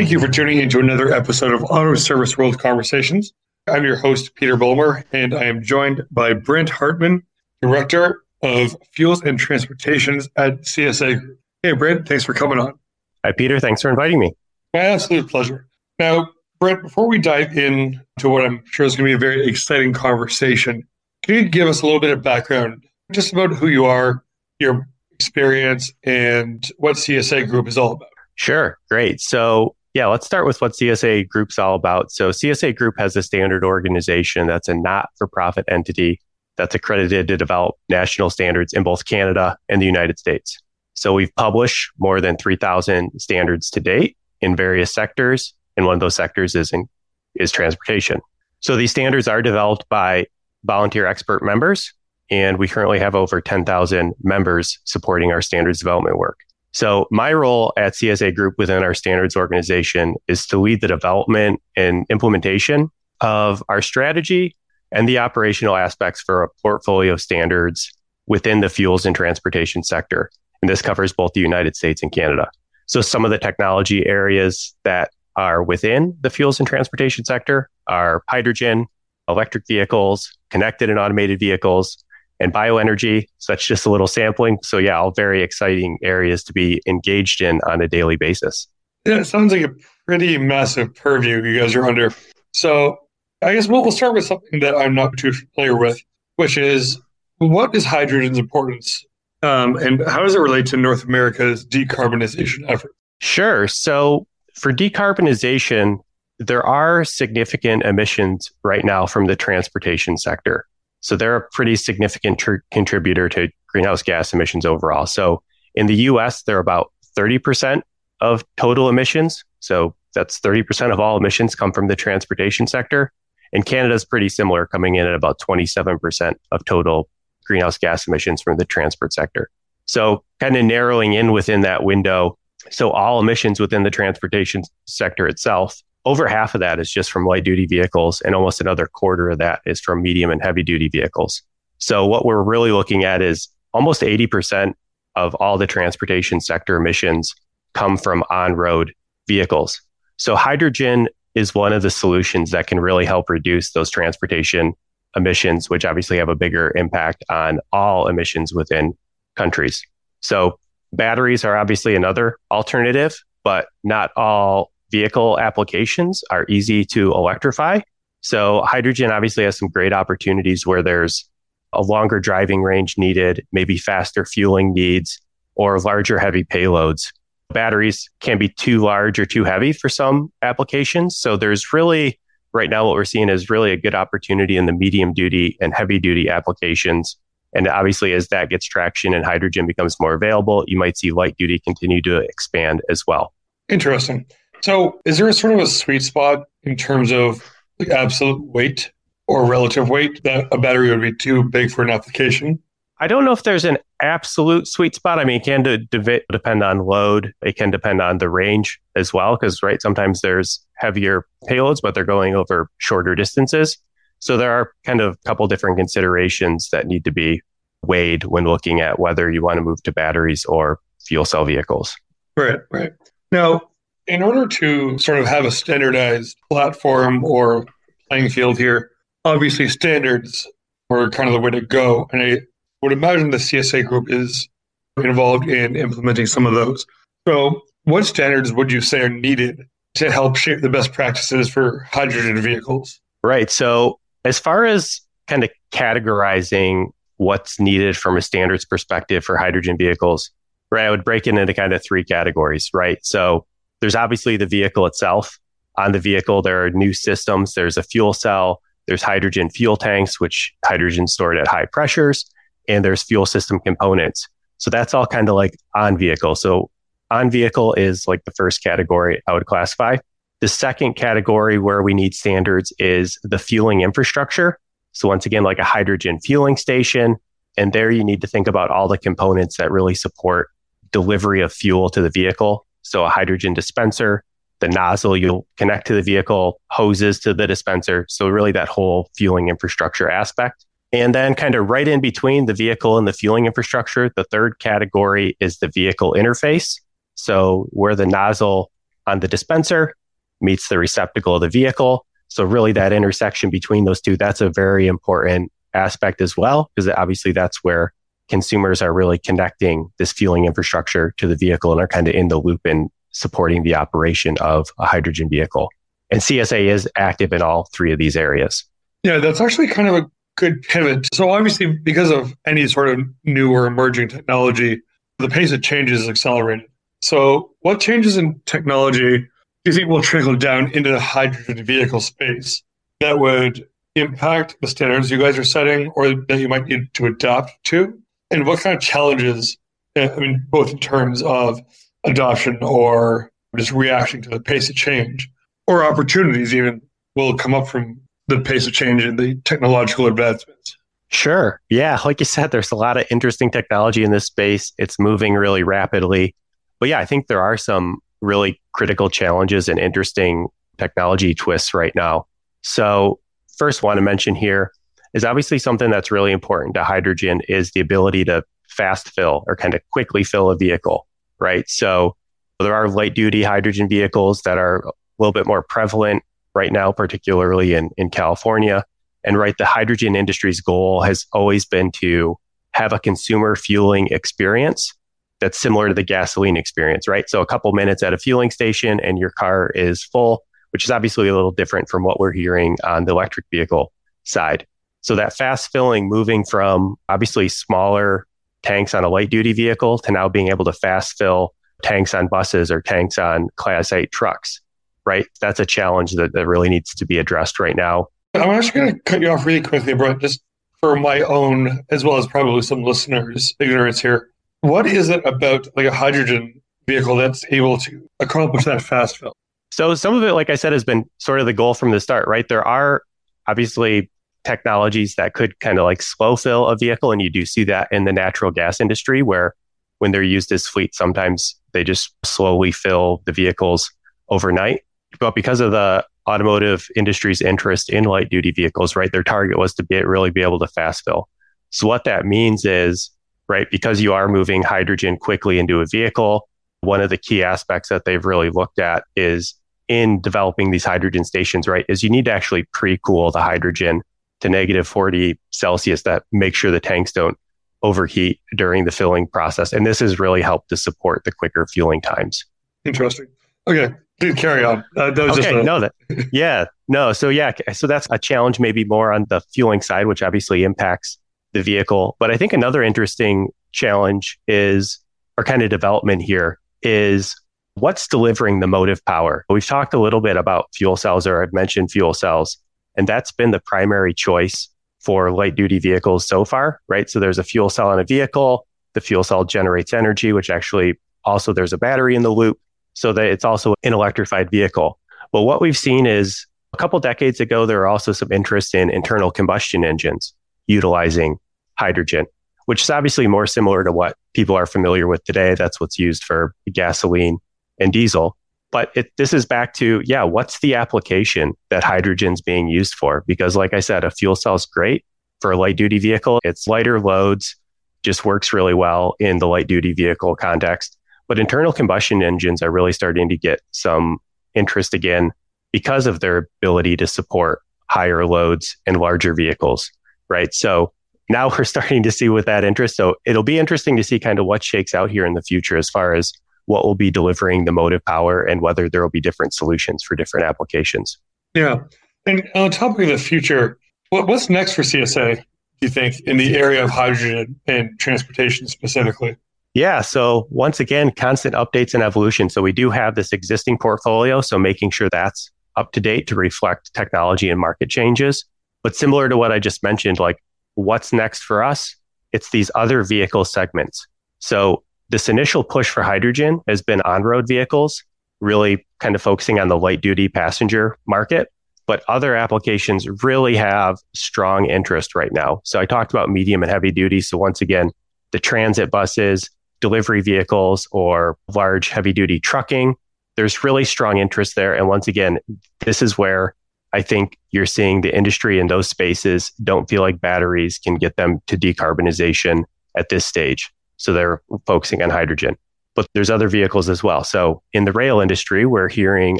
Thank you for tuning into another episode of Auto Service World Conversations. I'm your host, Peter Bulmer, and I am joined by Brent Hartman, Director of Fuels and Transportations at CSA Group. Hey, Brent, thanks for coming on. Hi, Peter. Thanks for inviting me. My absolute pleasure. Now, Brent, before we dive in to what I'm sure is going to be a very exciting conversation, can you give us a little bit of background just about who you are, your experience, and what CSA Group is all about? Sure. Great. So, yeah, let's start with what CSA Group's all about. So, CSA Group has a standard organization that's a not for profit entity that's accredited to develop national standards in both Canada and the United States. So, we've published more than 3,000 standards to date in various sectors. And one of those sectors is, in, is transportation. So, these standards are developed by volunteer expert members. And we currently have over 10,000 members supporting our standards development work. So my role at CSA Group within our standards organization is to lead the development and implementation of our strategy and the operational aspects for a portfolio of standards within the fuels and transportation sector. And this covers both the United States and Canada. So some of the technology areas that are within the fuels and transportation sector are hydrogen, electric vehicles, connected and automated vehicles, and bioenergy. So that's just a little sampling. So yeah, all very exciting areas to be engaged in on a daily basis. Yeah, it sounds like a pretty massive purview you guys are under. So I guess we'll, we'll start with something that I'm not too familiar with, which is what is hydrogen's importance um, and how does it relate to North America's decarbonization effort? Sure. So for decarbonization, there are significant emissions right now from the transportation sector. So they're a pretty significant tr- contributor to greenhouse gas emissions overall. So in the US, they're about 30% of total emissions. So that's 30% of all emissions come from the transportation sector. And Canada is pretty similar, coming in at about 27% of total greenhouse gas emissions from the transport sector. So kind of narrowing in within that window. So all emissions within the transportation sector itself over half of that is just from light duty vehicles, and almost another quarter of that is from medium and heavy duty vehicles. So, what we're really looking at is almost 80% of all the transportation sector emissions come from on road vehicles. So, hydrogen is one of the solutions that can really help reduce those transportation emissions, which obviously have a bigger impact on all emissions within countries. So, batteries are obviously another alternative, but not all vehicle applications are easy to electrify. So hydrogen obviously has some great opportunities where there's a longer driving range needed, maybe faster fueling needs, or larger heavy payloads. Batteries can be too large or too heavy for some applications. So there's really, right now, what we're seeing is really a good opportunity in the medium duty and heavy duty applications. And obviously, as that gets traction and hydrogen becomes more available, you might see light duty continue to expand as well. Interesting. So, is there a sort of a sweet spot in terms of absolute weight or relative weight that a battery would be too big for an application? I don't know if there's an absolute sweet spot. I mean, it can de- de- depend on load. It can depend on the range as well, because right, sometimes there's heavier payloads, but they're going over shorter distances. So there are kind of a couple different considerations that need to be weighed when looking at whether you want to move to batteries or fuel cell vehicles. Right, right. Now, in order to sort of have a standardized platform or playing field here, obviously standards are kind of the way to go. And I would imagine the CSA group is involved in implementing some of those. So, what standards would you say are needed to help shape the best practices for hydrogen vehicles? Right. So, as far as kind of categorizing what's needed from a standards perspective for hydrogen vehicles, right, I would break it into kind of three categories, right? So, there's obviously the vehicle itself. On the vehicle, there are new systems. There's a fuel cell. There's hydrogen fuel tanks, which hydrogen stored at high pressures, and there's fuel system components. So that's all kind of like on vehicle. So on vehicle is like the first category I would classify. The second category where we need standards is the fueling infrastructure. So once again, like a hydrogen fueling station. And there you need to think about all the components that really support delivery of fuel to the vehicle. So a hydrogen dispenser, the nozzle you'll connect to the vehicle, hoses to the dispenser. So really that whole fueling infrastructure aspect. And then kind of right in between the vehicle and the fueling infrastructure, the third category is the vehicle interface. So where the nozzle on the dispenser, meets the receptacle of the vehicle. So really that intersection between those two, that's a very important aspect as well, because obviously that's where consumers are really connecting this fueling infrastructure to the vehicle and are kind of in the loop in supporting the operation of a hydrogen vehicle. And CSA is active in all three of these areas. Yeah, that's actually kind of a good pivot. So obviously, because of any sort of new or emerging technology, the pace of change is accelerated. So what changes in technology do you think will trickle down into the hydrogen vehicle space that would impact the standards you guys are setting or that you might need to adapt to? And what kind of challenges, uh, I mean, both in terms of adoption or just reacting to the pace of change or opportunities even will come up from the pace of change and the technological advancements? Sure. Yeah. Like you said, there's a lot of interesting technology in this space. It's moving really rapidly. But yeah, I think there are some really critical challenges and interesting technology twists right now. So, first, want to mention here is obviously something that's really important to hydrogen is the ability to fast fill or kind of quickly fill a vehicle, right? So, there are light duty hydrogen vehicles that are a little bit more prevalent right now, particularly in, in California. And right, the hydrogen industry's goal has always been to have a consumer fueling experience that's similar to the gasoline experience, right? So a couple minutes at a fueling station and your car is full, which is obviously a little different from what we're hearing on the electric vehicle side. So that fast filling moving from obviously smaller tanks on a light duty vehicle to now being able to fast fill tanks on buses or tanks on class 8 trucks right? That's a challenge that, that really needs to be addressed right now. I'm actually going to cut you off really quickly, Brent, just for my own, as well as probably some listeners' ignorance here. What is it about like a hydrogen vehicle that's able to accomplish that fast fill? So some of it, like I said, has been sort of the goal from the start, right? There are obviously technologies that could kind of like slow fill a vehicle. And you do see that in the natural gas industry where when they're used as fleet, sometimes they just slowly fill the vehicles overnight. But because of the automotive industry's interest in light duty vehicles, right, their target was to be, really be able to fast fill. So what that means is, right, because you are moving hydrogen quickly into a vehicle, one of the key aspects that they've really looked at is in developing these hydrogen stations, right, is you need to actually pre-cool the hydrogen to negative 40 Celsius that make sure the tanks don't overheat during the filling process. And this has really helped to support the quicker fueling times. Interesting. Okay. Dude, carry on. Uh, that was okay, just a... no, that, yeah, no. So yeah, so that's a challenge, maybe more on the fueling side, which obviously impacts the vehicle. But I think another interesting challenge is, or kind of development here, is what's delivering the motive power. We've talked a little bit about fuel cells, or I've mentioned fuel cells, and that's been the primary choice for light duty vehicles so far, right? So there's a fuel cell in a vehicle. The fuel cell generates energy, which actually also there's a battery in the loop so that it's also an electrified vehicle. But what we've seen is a couple decades ago, there are also some interest in internal combustion engines utilizing hydrogen, which is obviously more similar to what people are familiar with today. That's what's used for gasoline and diesel. But it, this is back to, yeah, what's the application that hydrogen's being used for? Because, like I said, a fuel cell is great for a light duty vehicle. It's lighter loads, just works really well in the light duty vehicle context. But internal combustion engines are really starting to get some interest again because of their ability to support higher loads and larger vehicles, right? So now we're starting to see with that interest. So it'll be interesting to see kind of what shakes out here in the future as far as what will be delivering the motive power and whether there will be different solutions for different applications. Yeah. And on top of the future, what, what's next for CSA, do you think, in the area of hydrogen and transportation specifically? Yeah. So once again, constant updates and evolution. So we do have this existing portfolio. So making sure that's up to date to reflect technology and market changes. But similar to what I just mentioned, like what's next for us? It's these other vehicle segments. So this initial push for hydrogen has been on road vehicles, really kind of focusing on the light duty passenger market. But other applications really have strong interest right now. So I talked about medium and heavy duty. So once again, the transit buses, delivery vehicles or large heavy duty trucking. There's really strong interest there. And once again, this is where I think you're seeing the industry in those spaces don't feel like batteries can get them to decarbonization at this stage. So they're focusing on hydrogen. but there's other vehicles as well. So in the rail industry, we're hearing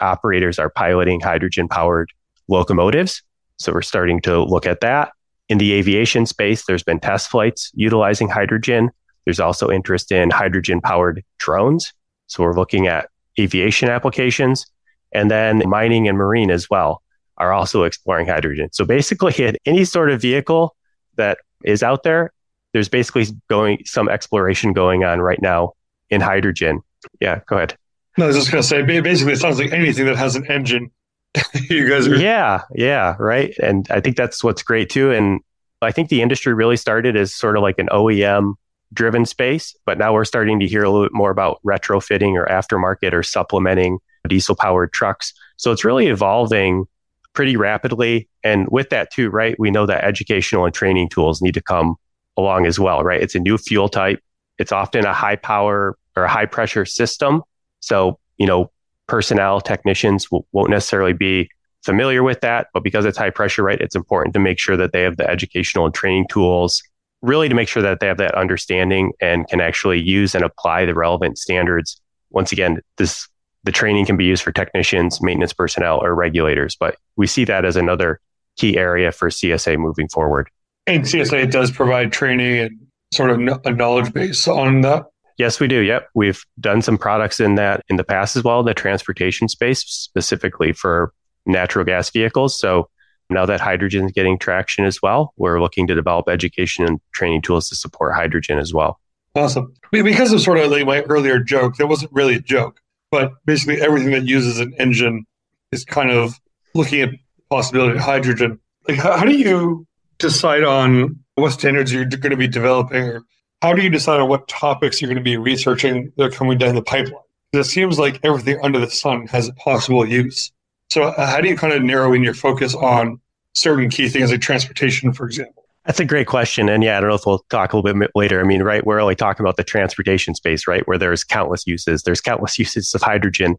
operators are piloting hydrogen powered locomotives. So we're starting to look at that. In the aviation space, there's been test flights utilizing hydrogen. There's also interest in hydrogen powered drones. So we're looking at aviation applications and then mining and marine as well are also exploring hydrogen. So basically any sort of vehicle that is out there, there's basically going some exploration going on right now in hydrogen. Yeah, go ahead. No, I was just going to say, basically, it sounds like anything that has an engine. you guys are. Yeah, yeah, right. And I think that's what's great too. And I think the industry really started as sort of like an OEM driven space, but now we're starting to hear a little bit more about retrofitting or aftermarket or supplementing diesel powered trucks. So it's really evolving pretty rapidly. And with that too, right, we know that educational and training tools need to come along as well, right? It's a new fuel type. It's often a high power or a high pressure system. So, you know, personnel, technicians w- won't necessarily be familiar with that, but because it's high pressure, right, it's important to make sure that they have the educational and training tools, really to make sure that they have that understanding and can actually use and apply the relevant standards. Once again, this the training can be used for technicians, maintenance personnel, or regulators, but we see that as another key area for CSA moving forward. And CSA does provide training and sort of a knowledge base on that? Yes, we do. Yep. We've done some products in that in the past as well, the transportation space, specifically for natural gas vehicles. So now that hydrogen is getting traction as well, we're looking to develop education and training tools to support hydrogen as well. Awesome. Because of sort of like my earlier joke, that wasn't really a joke, but basically everything that uses an engine is kind of looking at the possibility of hydrogen. Like, how, how do you decide on what standards you're going to be developing or how do you decide on what topics you're going to be researching that are coming down the pipeline? It seems like everything under the sun has a possible use. So, uh, how do you kind of narrow in your focus on certain key things like transportation, for example? That's a great question. And yeah, I don't know if we'll talk a little bit later. I mean, right, we're only talking about the transportation space, right, where there's countless uses. There's countless uses of hydrogen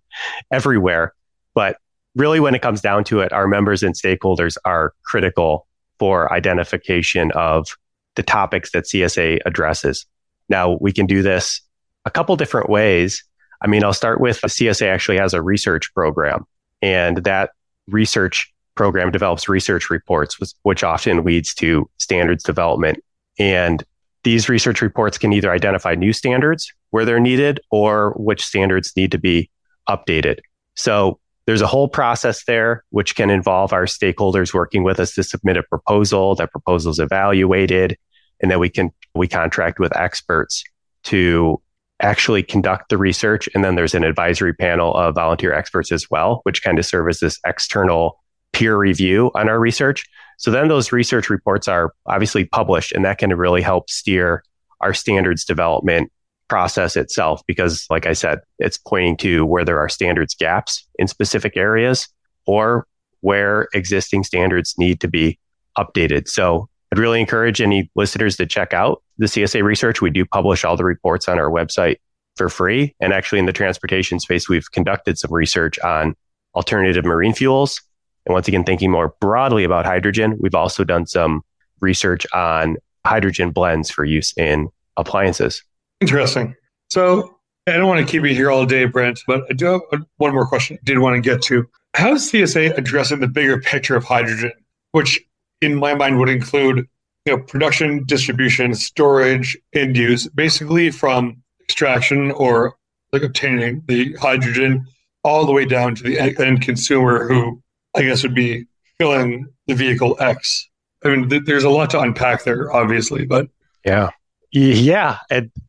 everywhere. But really, when it comes down to it, our members and stakeholders are critical for identification of the topics that CSA addresses. Now, we can do this a couple different ways. I mean, I'll start with CSA actually has a research program, and that research program develops research reports, which often leads to standards development. And these research reports can either identify new standards where they're needed or which standards need to be updated. So there's a whole process there, which can involve our stakeholders working with us to submit a proposal. That proposal is evaluated, and then we can we contract with experts to actually conduct the research. And then there's an advisory panel of volunteer experts as well, which kind of serve as this external peer review on our research. So then those research reports are obviously published, and that can really help steer our standards development process itself because like i said it's pointing to where there are standards gaps in specific areas or where existing standards need to be updated. So i'd really encourage any listeners to check out the csa research. We do publish all the reports on our website for free. And actually in the transportation space we've conducted some research on alternative marine fuels. And once again thinking more broadly about hydrogen we've also done some research on hydrogen blends for use in appliances Interesting. So I don't want to keep you here all day, Brent, but I do have one more question I did want to get to. How is CSA addressing the bigger picture of hydrogen, which in my mind would include you know, production, distribution, storage, end use, basically from extraction or like obtaining the hydrogen all the way down to the end consumer who I guess would be filling the vehicle X. I mean, th- there's a lot to unpack there, obviously, but yeah. Yeah,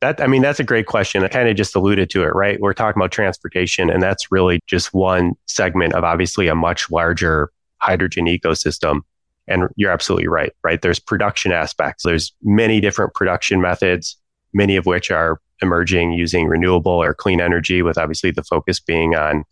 that I mean that's a great question. I kind of just alluded to it, right? We're talking about transportation, and that's really just one segment of obviously a much larger hydrogen ecosystem. And you're absolutely right, right? There's production aspects. There's many different production methods, many of which are emerging using renewable or clean energy, with obviously the focus being on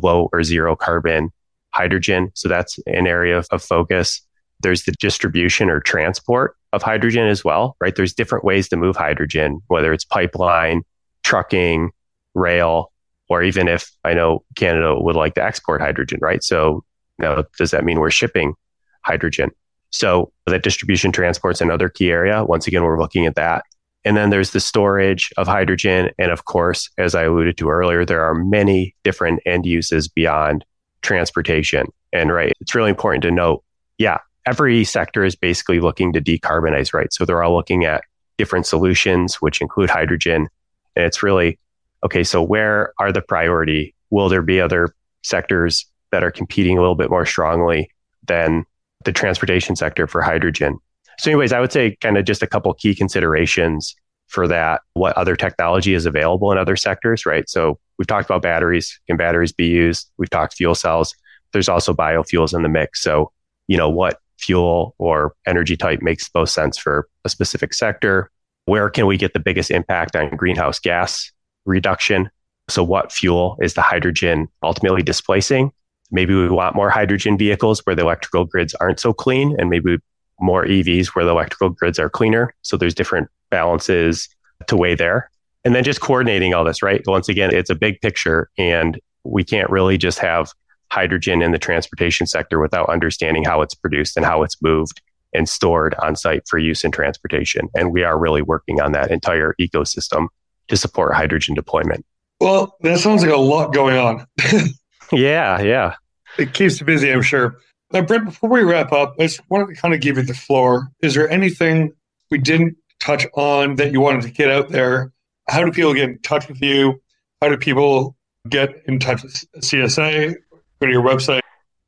low or zero carbon hydrogen. So that's an area of focus. There's the distribution or transport of hydrogen as well, right? There's different ways to move hydrogen, whether it's pipeline, trucking, rail, or even if I know Canada would like to export hydrogen, right? So now does that mean we're shipping hydrogen? So that distribution transport's another key area. Once again, we're looking at that. And then there's the storage of hydrogen. And of course, as I alluded to earlier, there are many different end uses beyond transportation. And right, it's really important to note, yeah, every sector is basically looking to decarbonize, right? So they're all looking at different solutions, which include hydrogen. And it's really, okay, so where are the priority? Will there be other sectors that are competing a little bit more strongly than the transportation sector for hydrogen? So, anyways, I would say kind of just a couple key considerations for that. What other technology is available in other sectors, right? So, we've talked about batteries. Can batteries be used? We've talked fuel cells. There's also biofuels in the mix. So, you know, what fuel or energy type makes most sense for a specific sector? Where can we get the biggest impact on greenhouse gas reduction? So, what fuel is the hydrogen ultimately displacing? Maybe we want more hydrogen vehicles where the electrical grids aren't so clean, and maybe more EVs where the electrical grids are cleaner. So, there's different balances to weigh there. And then just coordinating all this, right? Once again, it's a big picture, and we can't really just have hydrogen in the transportation sector without understanding how it's produced and how it's moved and stored on site for use in transportation. And we are really working on that entire ecosystem to support hydrogen deployment. Well, that sounds like a lot going on. yeah, yeah. It keeps you busy, I'm sure. Now, Brent, before we wrap up, I just wanted to kind of give you the floor. Is there anything we didn't touch on that you wanted to get out there? How do people get in touch with you? How do people get in touch with CSA? Go to your website.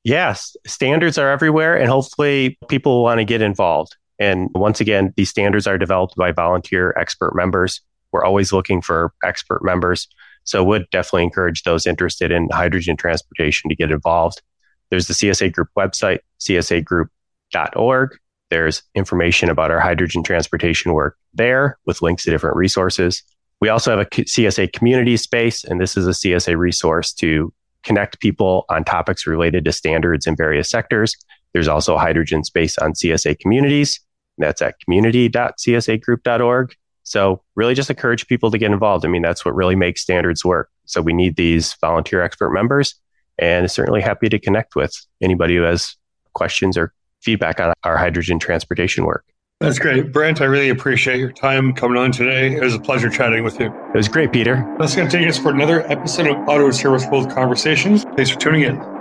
Yes, standards are everywhere, and hopefully people want to get involved. And once again, these standards are developed by volunteer expert members. We're always looking for expert members. So would definitely encourage those interested in hydrogen transportation to get involved. There's the CSA Group website, csagroup.org. There's information about our hydrogen transportation work there with links to different resources. We also have a CSA community space, and this is a CSA resource to connect people on topics related to standards in various sectors. There's also hydrogen space on CSA communities. That's at community.csagroup.org. So really just encourage people to get involved. I mean, that's what really makes standards work. So we need these volunteer expert members and certainly happy to connect with anybody who has questions or feedback on our hydrogen transportation work. That's great. Brent, I really appreciate your time coming on today. It was a pleasure chatting with you. It was great, Peter. That's going to take us for another episode of Auto Service World Conversations. Thanks for tuning in.